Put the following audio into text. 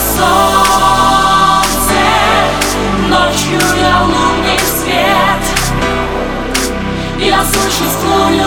солнце Ночью я лунный свет. Я слышу где-то